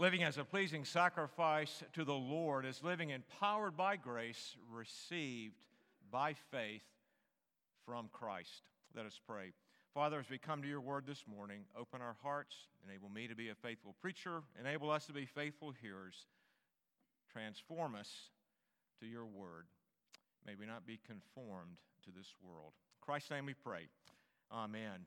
Living as a pleasing sacrifice to the Lord is living empowered by grace, received by faith from Christ. Let us pray. Father, as we come to your word this morning, open our hearts, enable me to be a faithful preacher, enable us to be faithful hearers, transform us to your word. May we not be conformed to this world. In Christ's name we pray. Amen.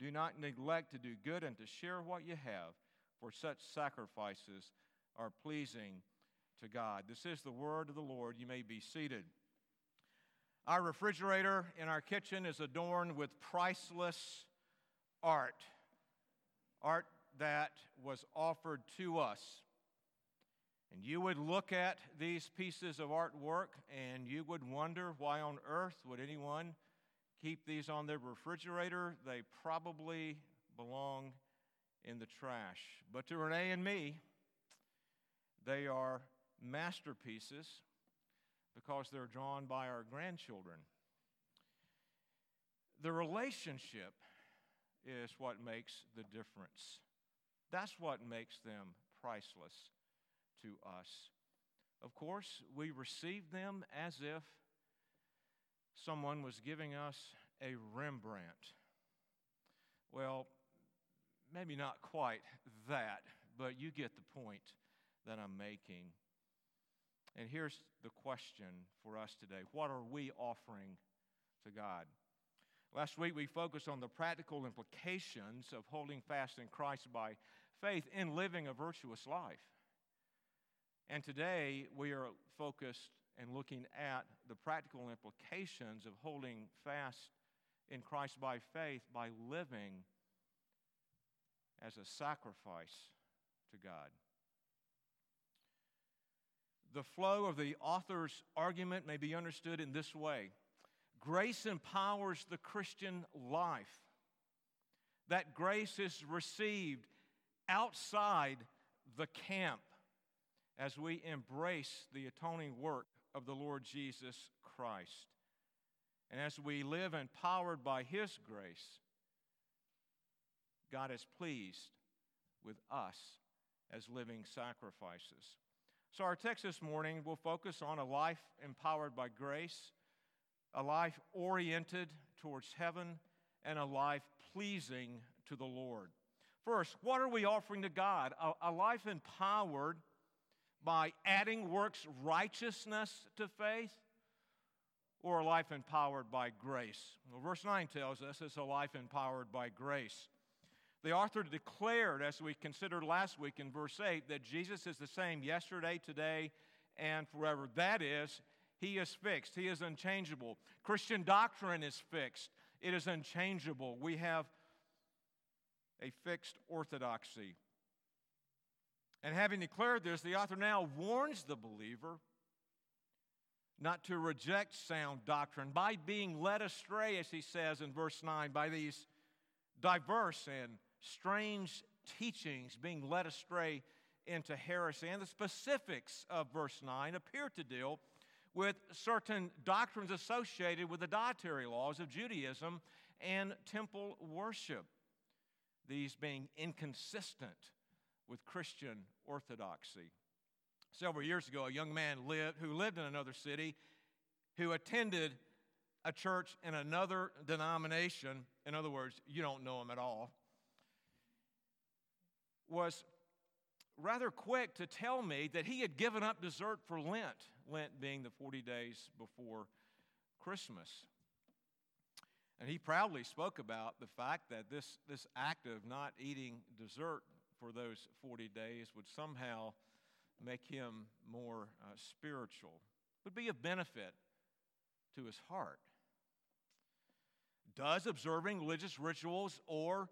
Do not neglect to do good and to share what you have, for such sacrifices are pleasing to God. This is the word of the Lord. You may be seated. Our refrigerator in our kitchen is adorned with priceless art, art that was offered to us. And you would look at these pieces of artwork and you would wonder why on earth would anyone keep these on their refrigerator. They probably belong in the trash. But to Renee and me, they are masterpieces because they're drawn by our grandchildren. The relationship is what makes the difference. That's what makes them priceless to us. Of course, we receive them as if someone was giving us a Rembrandt. Well, maybe not quite that, but you get the point that I'm making. And here's the question for us today What are we offering to God? Last week we focused on the practical implications of holding fast in Christ by faith in living a virtuous life. And today we are focused and looking at the practical implications of holding fast in Christ by faith by living as a sacrifice to God. The flow of the author's argument may be understood in this way Grace empowers the Christian life. That grace is received outside the camp as we embrace the atoning work of the Lord Jesus Christ. And as we live empowered by His grace, God is pleased with us as living sacrifices. So, our text this morning will focus on a life empowered by grace, a life oriented towards heaven, and a life pleasing to the Lord. First, what are we offering to God? A, a life empowered by adding works righteousness to faith or a life empowered by grace? Well, verse 9 tells us it's a life empowered by grace. The author declared, as we considered last week in verse 8, that Jesus is the same yesterday, today, and forever. That is, he is fixed, he is unchangeable. Christian doctrine is fixed, it is unchangeable. We have a fixed orthodoxy. And having declared this, the author now warns the believer not to reject sound doctrine by being led astray, as he says in verse 9, by these diverse and strange teachings, being led astray into heresy. And the specifics of verse 9 appear to deal with certain doctrines associated with the dietary laws of Judaism and temple worship, these being inconsistent with Christian orthodoxy. Several years ago, a young man lived, who lived in another city who attended a church in another denomination. In other words, you don't know him at all. Was rather quick to tell me that he had given up dessert for Lent, Lent being the 40 days before Christmas. And he proudly spoke about the fact that this, this act of not eating dessert for those 40 days would somehow make him more uh, spiritual, would be of benefit to his heart. Does observing religious rituals or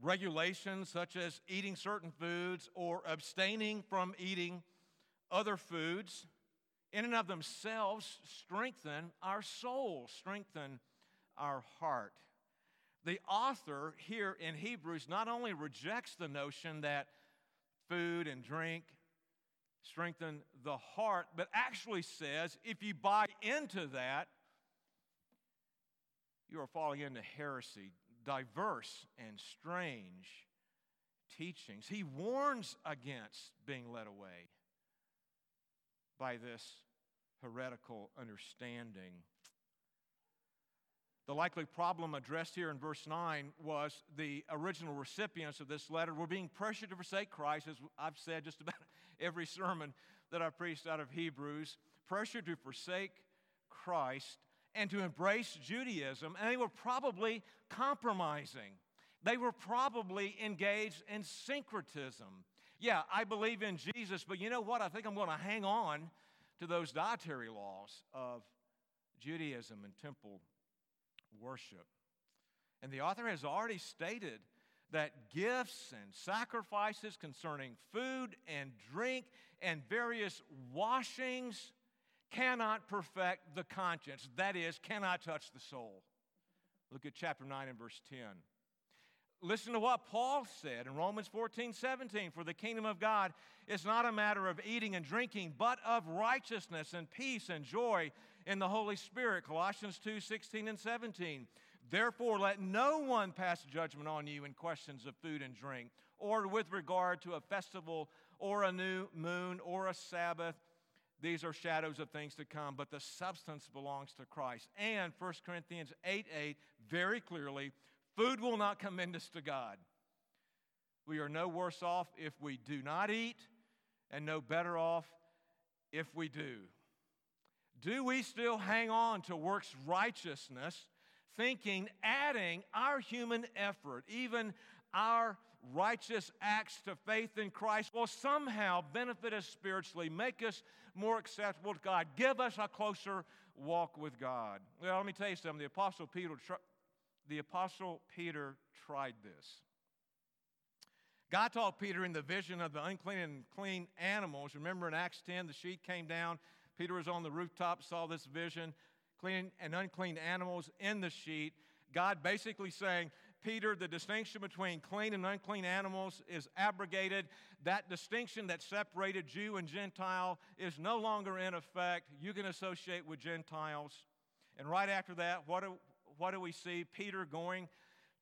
regulations such as eating certain foods or abstaining from eating other foods in and of themselves strengthen our soul, strengthen our heart. The author here in Hebrews not only rejects the notion that food and drink strengthen the heart, but actually says if you buy into that, you are falling into heresy, diverse and strange teachings. He warns against being led away by this heretical understanding. The likely problem addressed here in verse 9 was the original recipients of this letter were being pressured to forsake Christ, as I've said just about every sermon that I've preached out of Hebrews, pressured to forsake Christ and to embrace Judaism, and they were probably compromising. They were probably engaged in syncretism. Yeah, I believe in Jesus, but you know what? I think I'm going to hang on to those dietary laws of Judaism and temple worship. And the author has already stated that gifts and sacrifices concerning food and drink and various washings cannot perfect the conscience. That is, cannot touch the soul. Look at chapter 9 and verse 10. Listen to what Paul said in Romans 14, 17. For the kingdom of God is not a matter of eating and drinking, but of righteousness and peace and joy in the Holy Spirit. Colossians 2, 16 and 17. Therefore, let no one pass judgment on you in questions of food and drink, or with regard to a festival, or a new moon, or a Sabbath these are shadows of things to come, but the substance belongs to Christ. And 1 Corinthians 8 8, very clearly, food will not commend us to God. We are no worse off if we do not eat, and no better off if we do. Do we still hang on to works righteousness, thinking adding our human effort, even our righteous acts to faith in Christ will somehow benefit us spiritually, make us more acceptable to God, give us a closer walk with God. Well, let me tell you something. The Apostle Peter, the Apostle Peter tried this. God told Peter in the vision of the unclean and clean animals. Remember in Acts 10, the sheet came down. Peter was on the rooftop, saw this vision, clean and unclean animals in the sheet. God basically saying, Peter, the distinction between clean and unclean animals is abrogated. That distinction that separated Jew and Gentile is no longer in effect. You can associate with Gentiles. And right after that, what do, what do we see? Peter going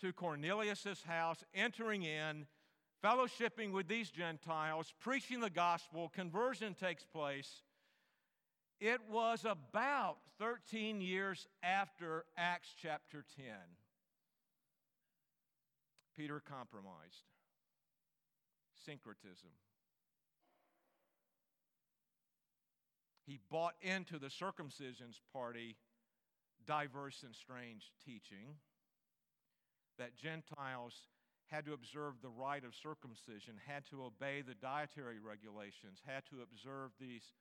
to Cornelius' house, entering in, fellowshipping with these Gentiles, preaching the gospel, conversion takes place. It was about 13 years after Acts chapter 10. Peter compromised. Syncretism. He bought into the circumcision's party diverse and strange teaching that Gentiles had to observe the rite of circumcision, had to obey the dietary regulations, had to observe these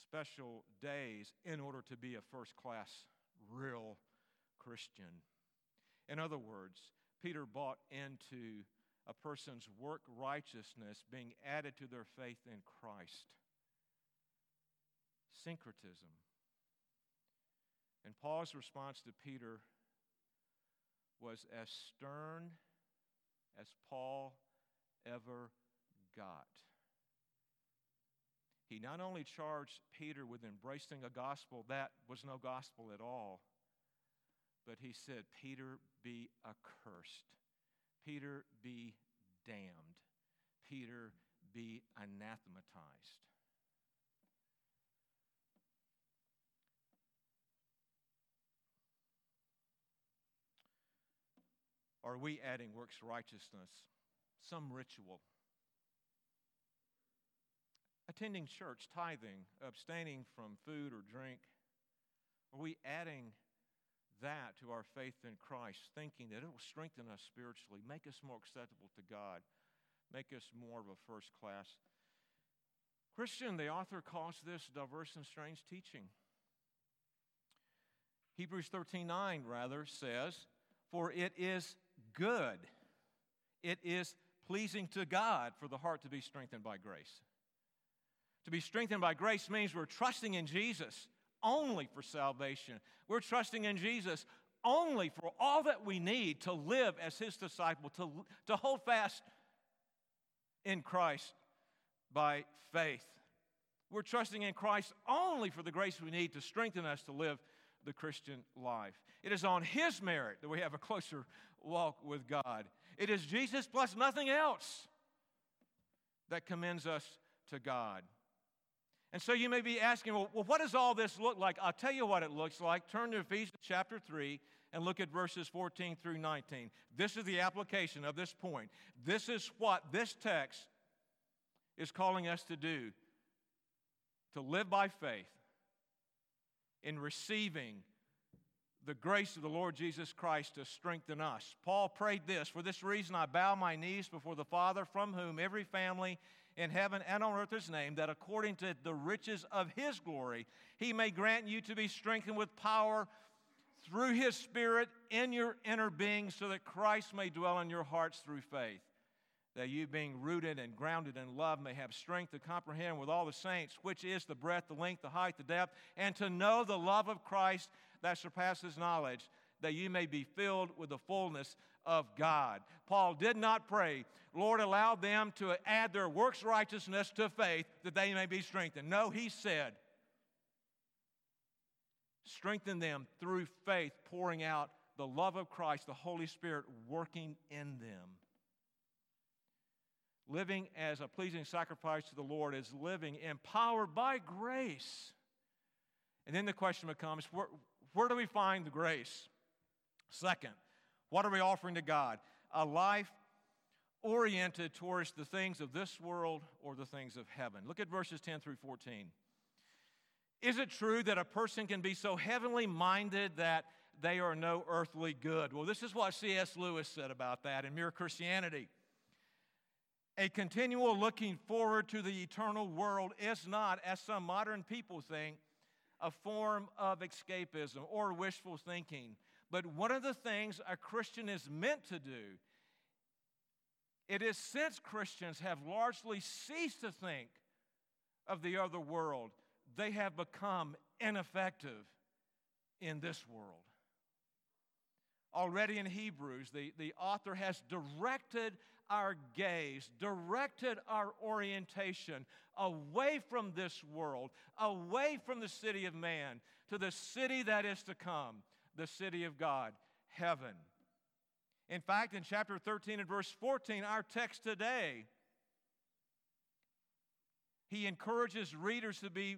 special days in order to be a first class, real Christian. In other words, Peter bought into a person's work righteousness being added to their faith in Christ. Syncretism. And Paul's response to Peter was as stern as Paul ever got. He not only charged Peter with embracing a gospel that was no gospel at all, but he said, Peter, be accursed. Peter, be damned. Peter, be anathematized. Are we adding works righteousness, some ritual, attending church, tithing, abstaining from food or drink? Are we adding that to our faith in Christ, thinking that it will strengthen us spiritually, make us more acceptable to God, make us more of a first class Christian? The author calls this diverse and strange teaching. Hebrews 13:9 rather says, "For it is good. It is pleasing to God for the heart to be strengthened by grace." To be strengthened by grace means we're trusting in Jesus only for salvation. We're trusting in Jesus only for all that we need to live as his disciple, to, to hold fast in Christ by faith. We're trusting in Christ only for the grace we need to strengthen us to live the Christian life. It is on his merit that we have a closer walk with God. It is Jesus plus nothing else that commends us to God. And so you may be asking, well, what does all this look like? I'll tell you what it looks like. Turn to Ephesians chapter 3 and look at verses 14 through 19. This is the application of this point. This is what this text is calling us to do to live by faith in receiving the grace of the Lord Jesus Christ to strengthen us. Paul prayed this For this reason I bow my knees before the Father, from whom every family in heaven and on earth his name, that according to the riches of his glory, he may grant you to be strengthened with power through his Spirit in your inner being, so that Christ may dwell in your hearts through faith. That you, being rooted and grounded in love, may have strength to comprehend with all the saints, which is the breadth, the length, the height, the depth, and to know the love of Christ that surpasses knowledge, that you may be filled with the fullness of God. Paul did not pray, Lord, allow them to add their works righteousness to faith that they may be strengthened. No, he said, strengthen them through faith, pouring out the love of Christ, the Holy Spirit working in them. Living as a pleasing sacrifice to the Lord is living empowered by grace. And then the question becomes where, where do we find the grace? Second, what are we offering to God? A life oriented towards the things of this world or the things of heaven. Look at verses 10 through 14. Is it true that a person can be so heavenly minded that they are no earthly good? Well, this is what C.S. Lewis said about that in Mere Christianity. A continual looking forward to the eternal world is not, as some modern people think, a form of escapism or wishful thinking. But one of the things a Christian is meant to do, it is since Christians have largely ceased to think of the other world, they have become ineffective in this world. Already in Hebrews, the, the author has directed our gaze, directed our orientation away from this world, away from the city of man, to the city that is to come, the city of God, heaven. In fact, in chapter 13 and verse 14, our text today, he encourages readers to be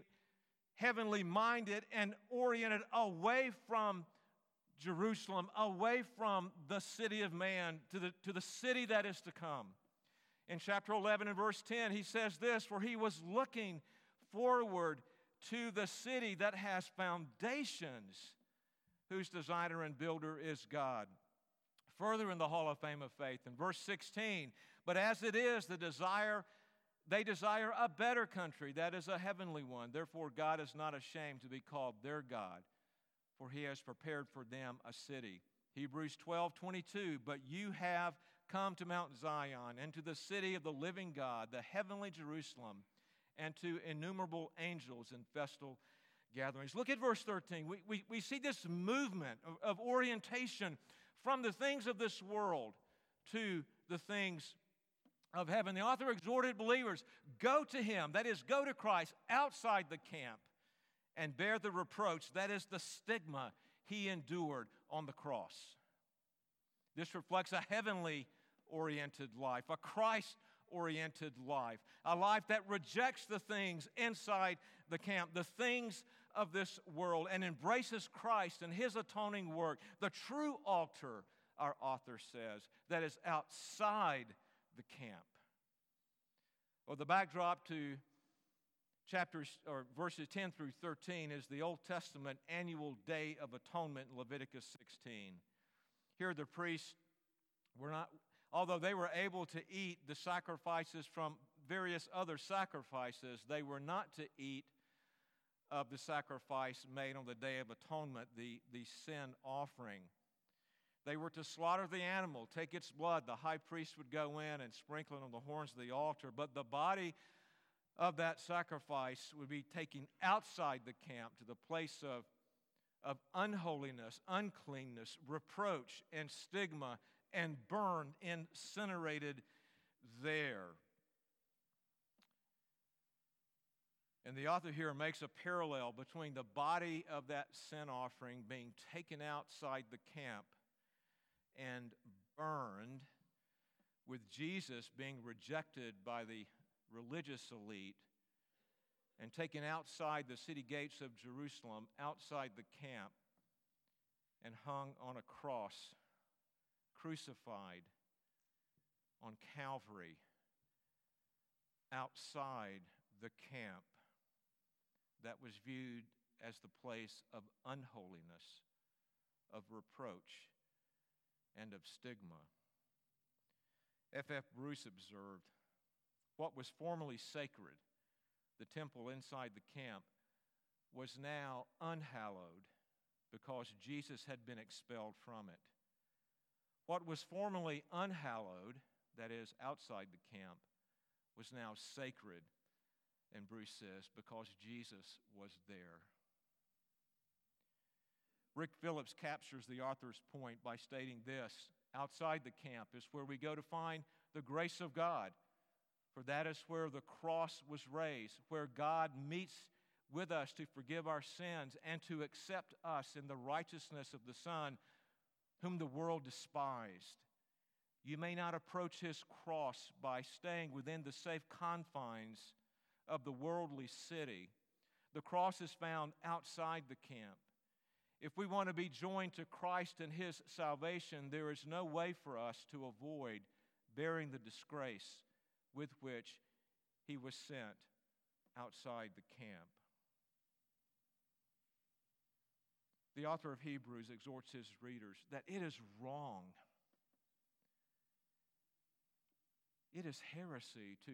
heavenly minded and oriented away from Jerusalem, away from the city of man to the, to the city that is to come. In chapter 11 and verse 10, he says this For he was looking forward to the city that has foundations whose designer and builder is God. Further in the Hall of Fame of Faith, in verse 16, but as it is, the desire, they desire a better country, that is a heavenly one. Therefore, God is not ashamed to be called their God, for he has prepared for them a city. Hebrews 12, 22, but you have come to Mount Zion and to the city of the living God, the heavenly Jerusalem, and to innumerable angels in festal gatherings. Look at verse 13. We, we, we see this movement of, of orientation from the things of this world to the things of heaven. The author exhorted believers go to him, that is, go to Christ outside the camp and bear the reproach, that is, the stigma he endured on the cross. This reflects a heavenly oriented life, a Christ oriented life, a life that rejects the things inside the camp, the things of this world, and embraces Christ and his atoning work, the true altar, our author says, that is outside the camp. Well, the backdrop to chapters or verses 10 through 13 is the Old Testament annual day of atonement Leviticus 16. Here the priests were not although they were able to eat the sacrifices from various other sacrifices, they were not to eat of the sacrifice made on the Day of Atonement, the, the sin offering. They were to slaughter the animal, take its blood. The high priest would go in and sprinkle it on the horns of the altar, but the body of that sacrifice would be taken outside the camp to the place of, of unholiness, uncleanness, reproach, and stigma, and burned, incinerated there. And the author here makes a parallel between the body of that sin offering being taken outside the camp and burned, with Jesus being rejected by the religious elite and taken outside the city gates of Jerusalem, outside the camp, and hung on a cross, crucified on Calvary, outside the camp that was viewed as the place of unholiness, of reproach, and of stigma. F. F. Bruce observed what was formerly sacred, the temple inside the camp, was now unhallowed because Jesus had been expelled from it. What was formerly unhallowed, that is, outside the camp, was now sacred and Bruce says, because Jesus was there. Rick Phillips captures the author's point by stating this outside the camp is where we go to find the grace of God. For that is where the cross was raised, where God meets with us to forgive our sins and to accept us in the righteousness of the Son, whom the world despised. You may not approach his cross by staying within the safe confines of the worldly city. The cross is found outside the camp. If we want to be joined to Christ and His salvation, there is no way for us to avoid bearing the disgrace with which He was sent outside the camp. The author of Hebrews exhorts his readers that it is wrong. It is heresy to,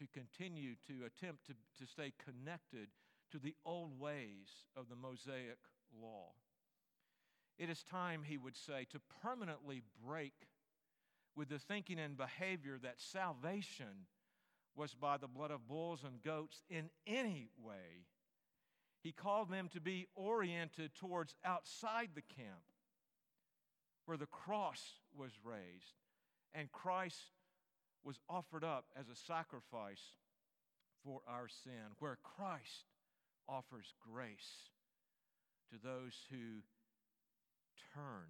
to continue to attempt to, to stay connected to the old ways of the Mosaic law. It is time, he would say, to permanently break with the thinking and behavior that salvation was by the blood of bulls and goats in any way. He called them to be oriented towards outside the camp where the cross was raised and Christ was offered up as a sacrifice for our sin, where Christ offers grace to those who turn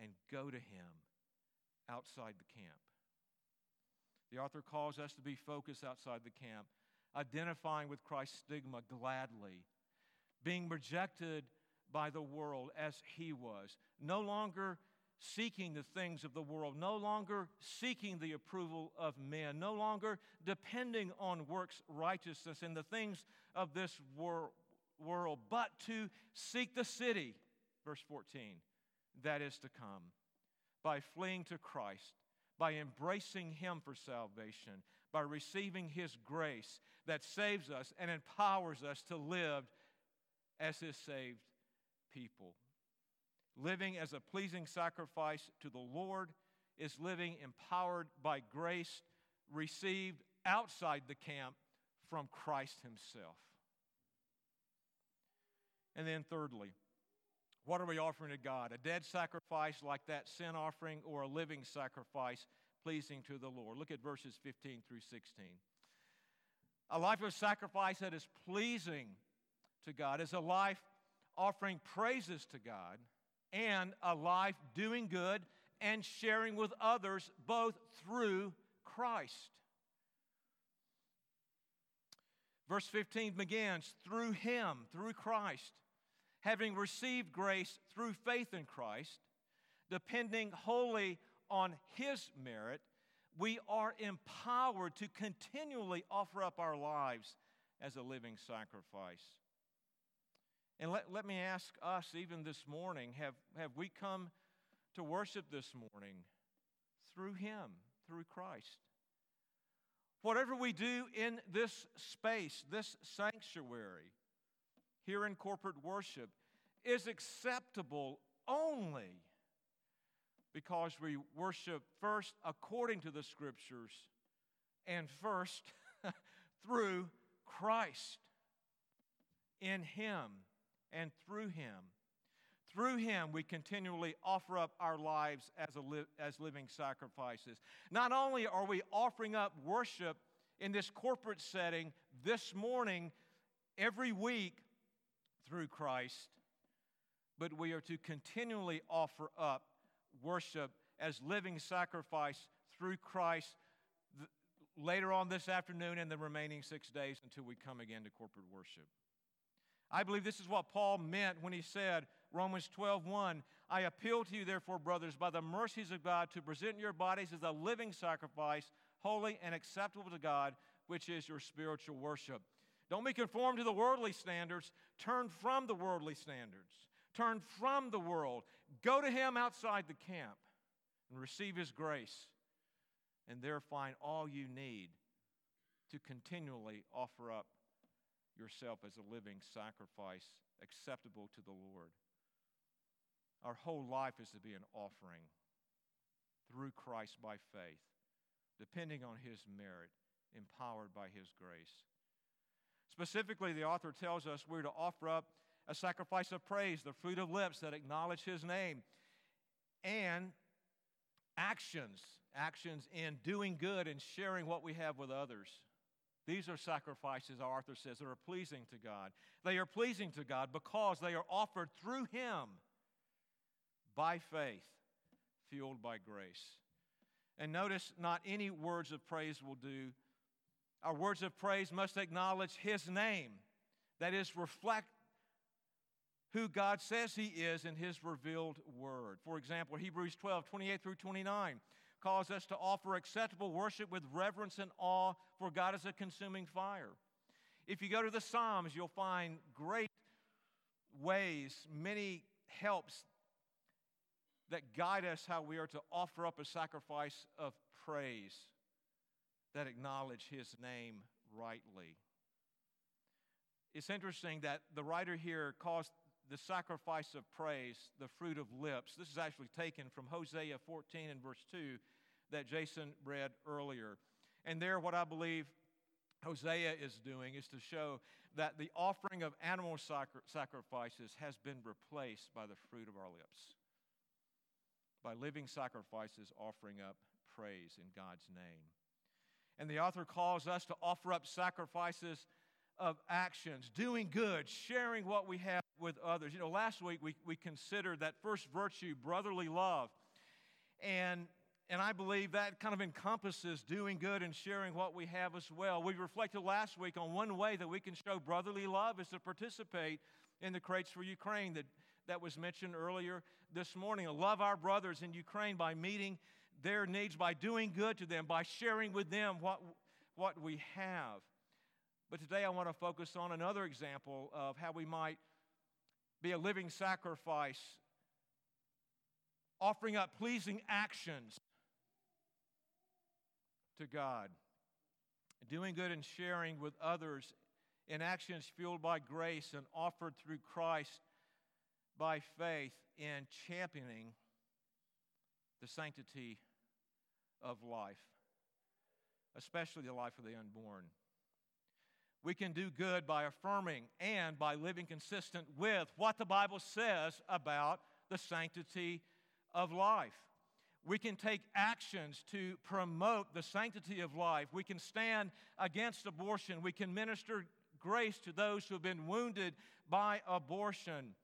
and go to Him outside the camp. The author calls us to be focused outside the camp, identifying with Christ's stigma gladly, being rejected by the world as He was, no longer seeking the things of the world, no longer seeking the approval of men, no longer depending on works righteousness and the things of this wor- world, but to seek the city, verse 14, that is to come, by fleeing to Christ, by embracing Him for salvation, by receiving His grace that saves us and empowers us to live as His saved people. Living as a pleasing sacrifice to the Lord is living empowered by grace received outside the camp from Christ Himself. And then, thirdly, what are we offering to God? A dead sacrifice like that sin offering or a living sacrifice pleasing to the Lord? Look at verses 15 through 16. A life of sacrifice that is pleasing to God is a life offering praises to God and a life doing good and sharing with others, both through Christ. Verse 15 begins through Him, through Christ, having received grace through faith in Christ, depending wholly on His merit, we are empowered to continually offer up our lives as a living sacrifice. And let, let me ask us, even this morning, have, have we come to worship this morning through Him, through Christ? Whatever we do in this space, this sanctuary, here in corporate worship, is acceptable only because we worship first according to the scriptures and first through Christ. In Him and through Him. Through Him, we continually offer up our lives as, li- as living sacrifices. Not only are we offering up worship in this corporate setting this morning, every week through Christ, but we are to continually offer up worship as living sacrifice through Christ later on this afternoon and the remaining six days until we come again to corporate worship. I believe this is what Paul meant when he said, Romans 12, 1, I appeal to you, therefore, brothers, by the mercies of God, to present your bodies as a living sacrifice, holy and acceptable to God, which is your spiritual worship. Don't be conformed to the worldly standards. Turn from the worldly standards. Turn from the world. Go to Him outside the camp and receive His grace, and there find all you need to continually offer up yourself as a living sacrifice acceptable to the Lord. Our whole life is to be an offering through Christ by faith, depending on His merit, empowered by His grace. Specifically, the author tells us we're to offer up a sacrifice of praise, the fruit of lips that acknowledge His name, and actions, actions in doing good and sharing what we have with others. These are sacrifices, author says, that are pleasing to God. They are pleasing to God because they are offered through Him by faith, fueled by grace. And notice, not any words of praise will do. Our words of praise must acknowledge His name, that is, reflect who God says He is in His revealed word. For example, Hebrews 12, 28 through 29 calls us to offer acceptable worship with reverence and awe, for God is a consuming fire. If you go to the Psalms, you'll find great ways, many helps that guide us how we are to offer up a sacrifice of praise that acknowledge His name rightly. It's interesting that the writer here calls the sacrifice of praise, the fruit of lips. This is actually taken from Hosea 14 and verse 2 that Jason read earlier. And there, what I believe Hosea is doing is to show that the offering of animal sacri- sacrifices has been replaced by the fruit of our lips, by living sacrifices offering up praise in God's name. And the author calls us to offer up sacrifices of actions, doing good, sharing what we have with others. You know, last week we, we considered that first virtue, brotherly love. And, and I believe that kind of encompasses doing good and sharing what we have as well. We reflected last week on one way that we can show brotherly love is to participate in the Crates for Ukraine that, that was mentioned earlier this morning. Love our brothers in Ukraine by meeting their needs, by doing good to them, by sharing with them what, what we have. But today I want to focus on another example of how we might be a living sacrifice, offering up pleasing actions to God, doing good and sharing with others in actions fueled by grace and offered through Christ by faith in championing the sanctity of life, especially the life of the unborn. We can do good by affirming and by living consistent with what the Bible says about the sanctity of life. We can take actions to promote the sanctity of life. We can stand against abortion. We can minister grace to those who have been wounded by abortion.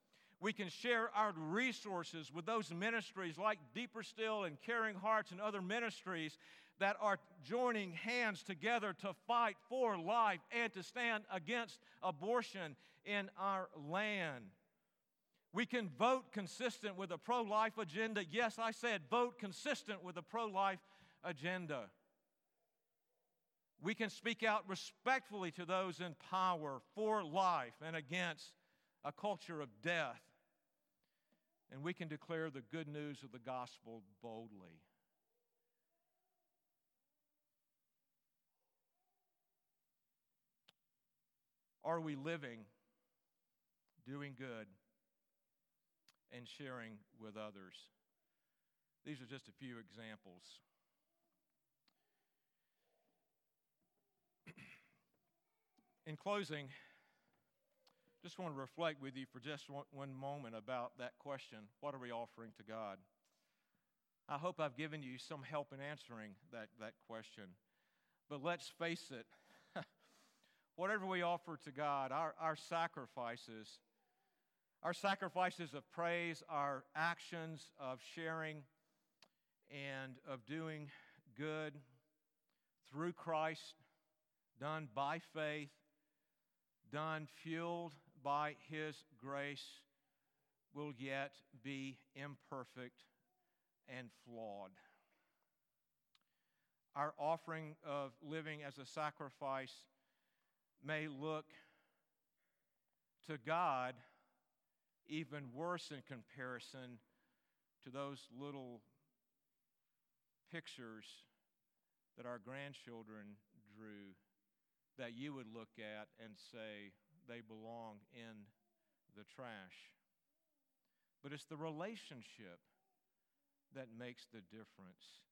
We can share our resources with those ministries like Deeper Still and Caring Hearts and other ministries that are joining hands together to fight for life and to stand against abortion in our land. We can vote consistent with a pro life agenda. Yes, I said vote consistent with a pro life agenda. We can speak out respectfully to those in power for life and against a culture of death. And we can declare the good news of the gospel boldly. Are we living, doing good, and sharing with others? These are just a few examples. In closing, just want to reflect with you for just one, moment about that question what are we offering to God? I hope I've given you some help in answering that, that question. But let's face it, whatever we offer to God, our, our sacrifices, our sacrifices of praise, our actions of sharing and of doing good through Christ, done by faith, done fueled by His grace, will yet be imperfect and flawed. Our offering of living as a sacrifice may look to God even worse in comparison to those little pictures that our grandchildren drew that you would look at and say they belong in the trash. But it's the relationship that makes the difference.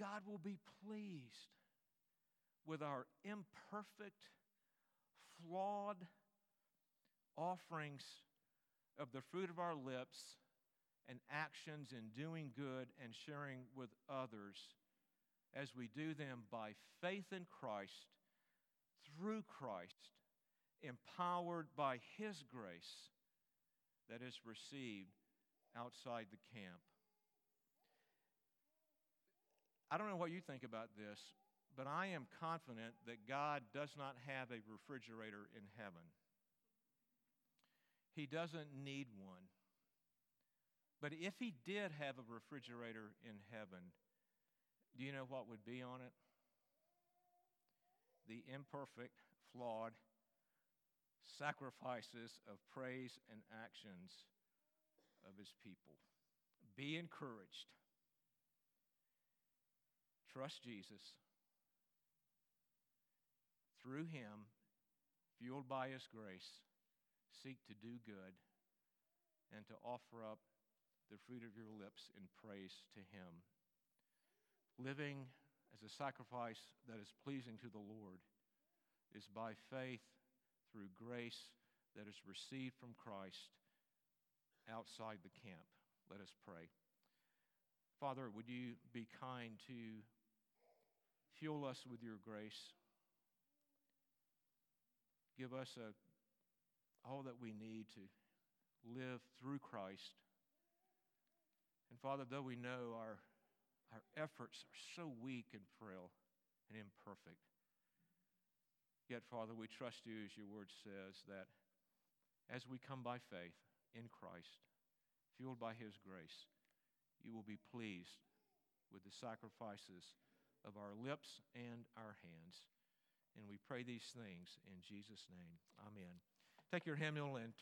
God will be pleased with our imperfect, flawed offerings of the fruit of our lips and actions in doing good and sharing with others as we do them by faith in Christ, through Christ, empowered by His grace that is received outside the camp. I don't know what you think about this, but I am confident that God does not have a refrigerator in heaven. He doesn't need one. But if he did have a refrigerator in heaven, do you know what would be on it? The imperfect, flawed sacrifices of praise and actions of his people. Be encouraged. Trust Jesus. Through him, fueled by his grace, seek to do good and to offer up the fruit of your lips in praise to Him. Living as a sacrifice that is pleasing to the Lord is by faith through grace that is received from Christ outside the camp. Let us pray. Father, would you be kind to fuel us with your grace? Give us a, all that we need to live through Christ and Father, though we know our, our efforts are so weak and frail and imperfect, yet, Father, we trust you as your word says that as we come by faith in Christ, fueled by his grace, you will be pleased with the sacrifices of our lips and our hands. And we pray these things in Jesus' name. Amen. Take your hymnal and turn.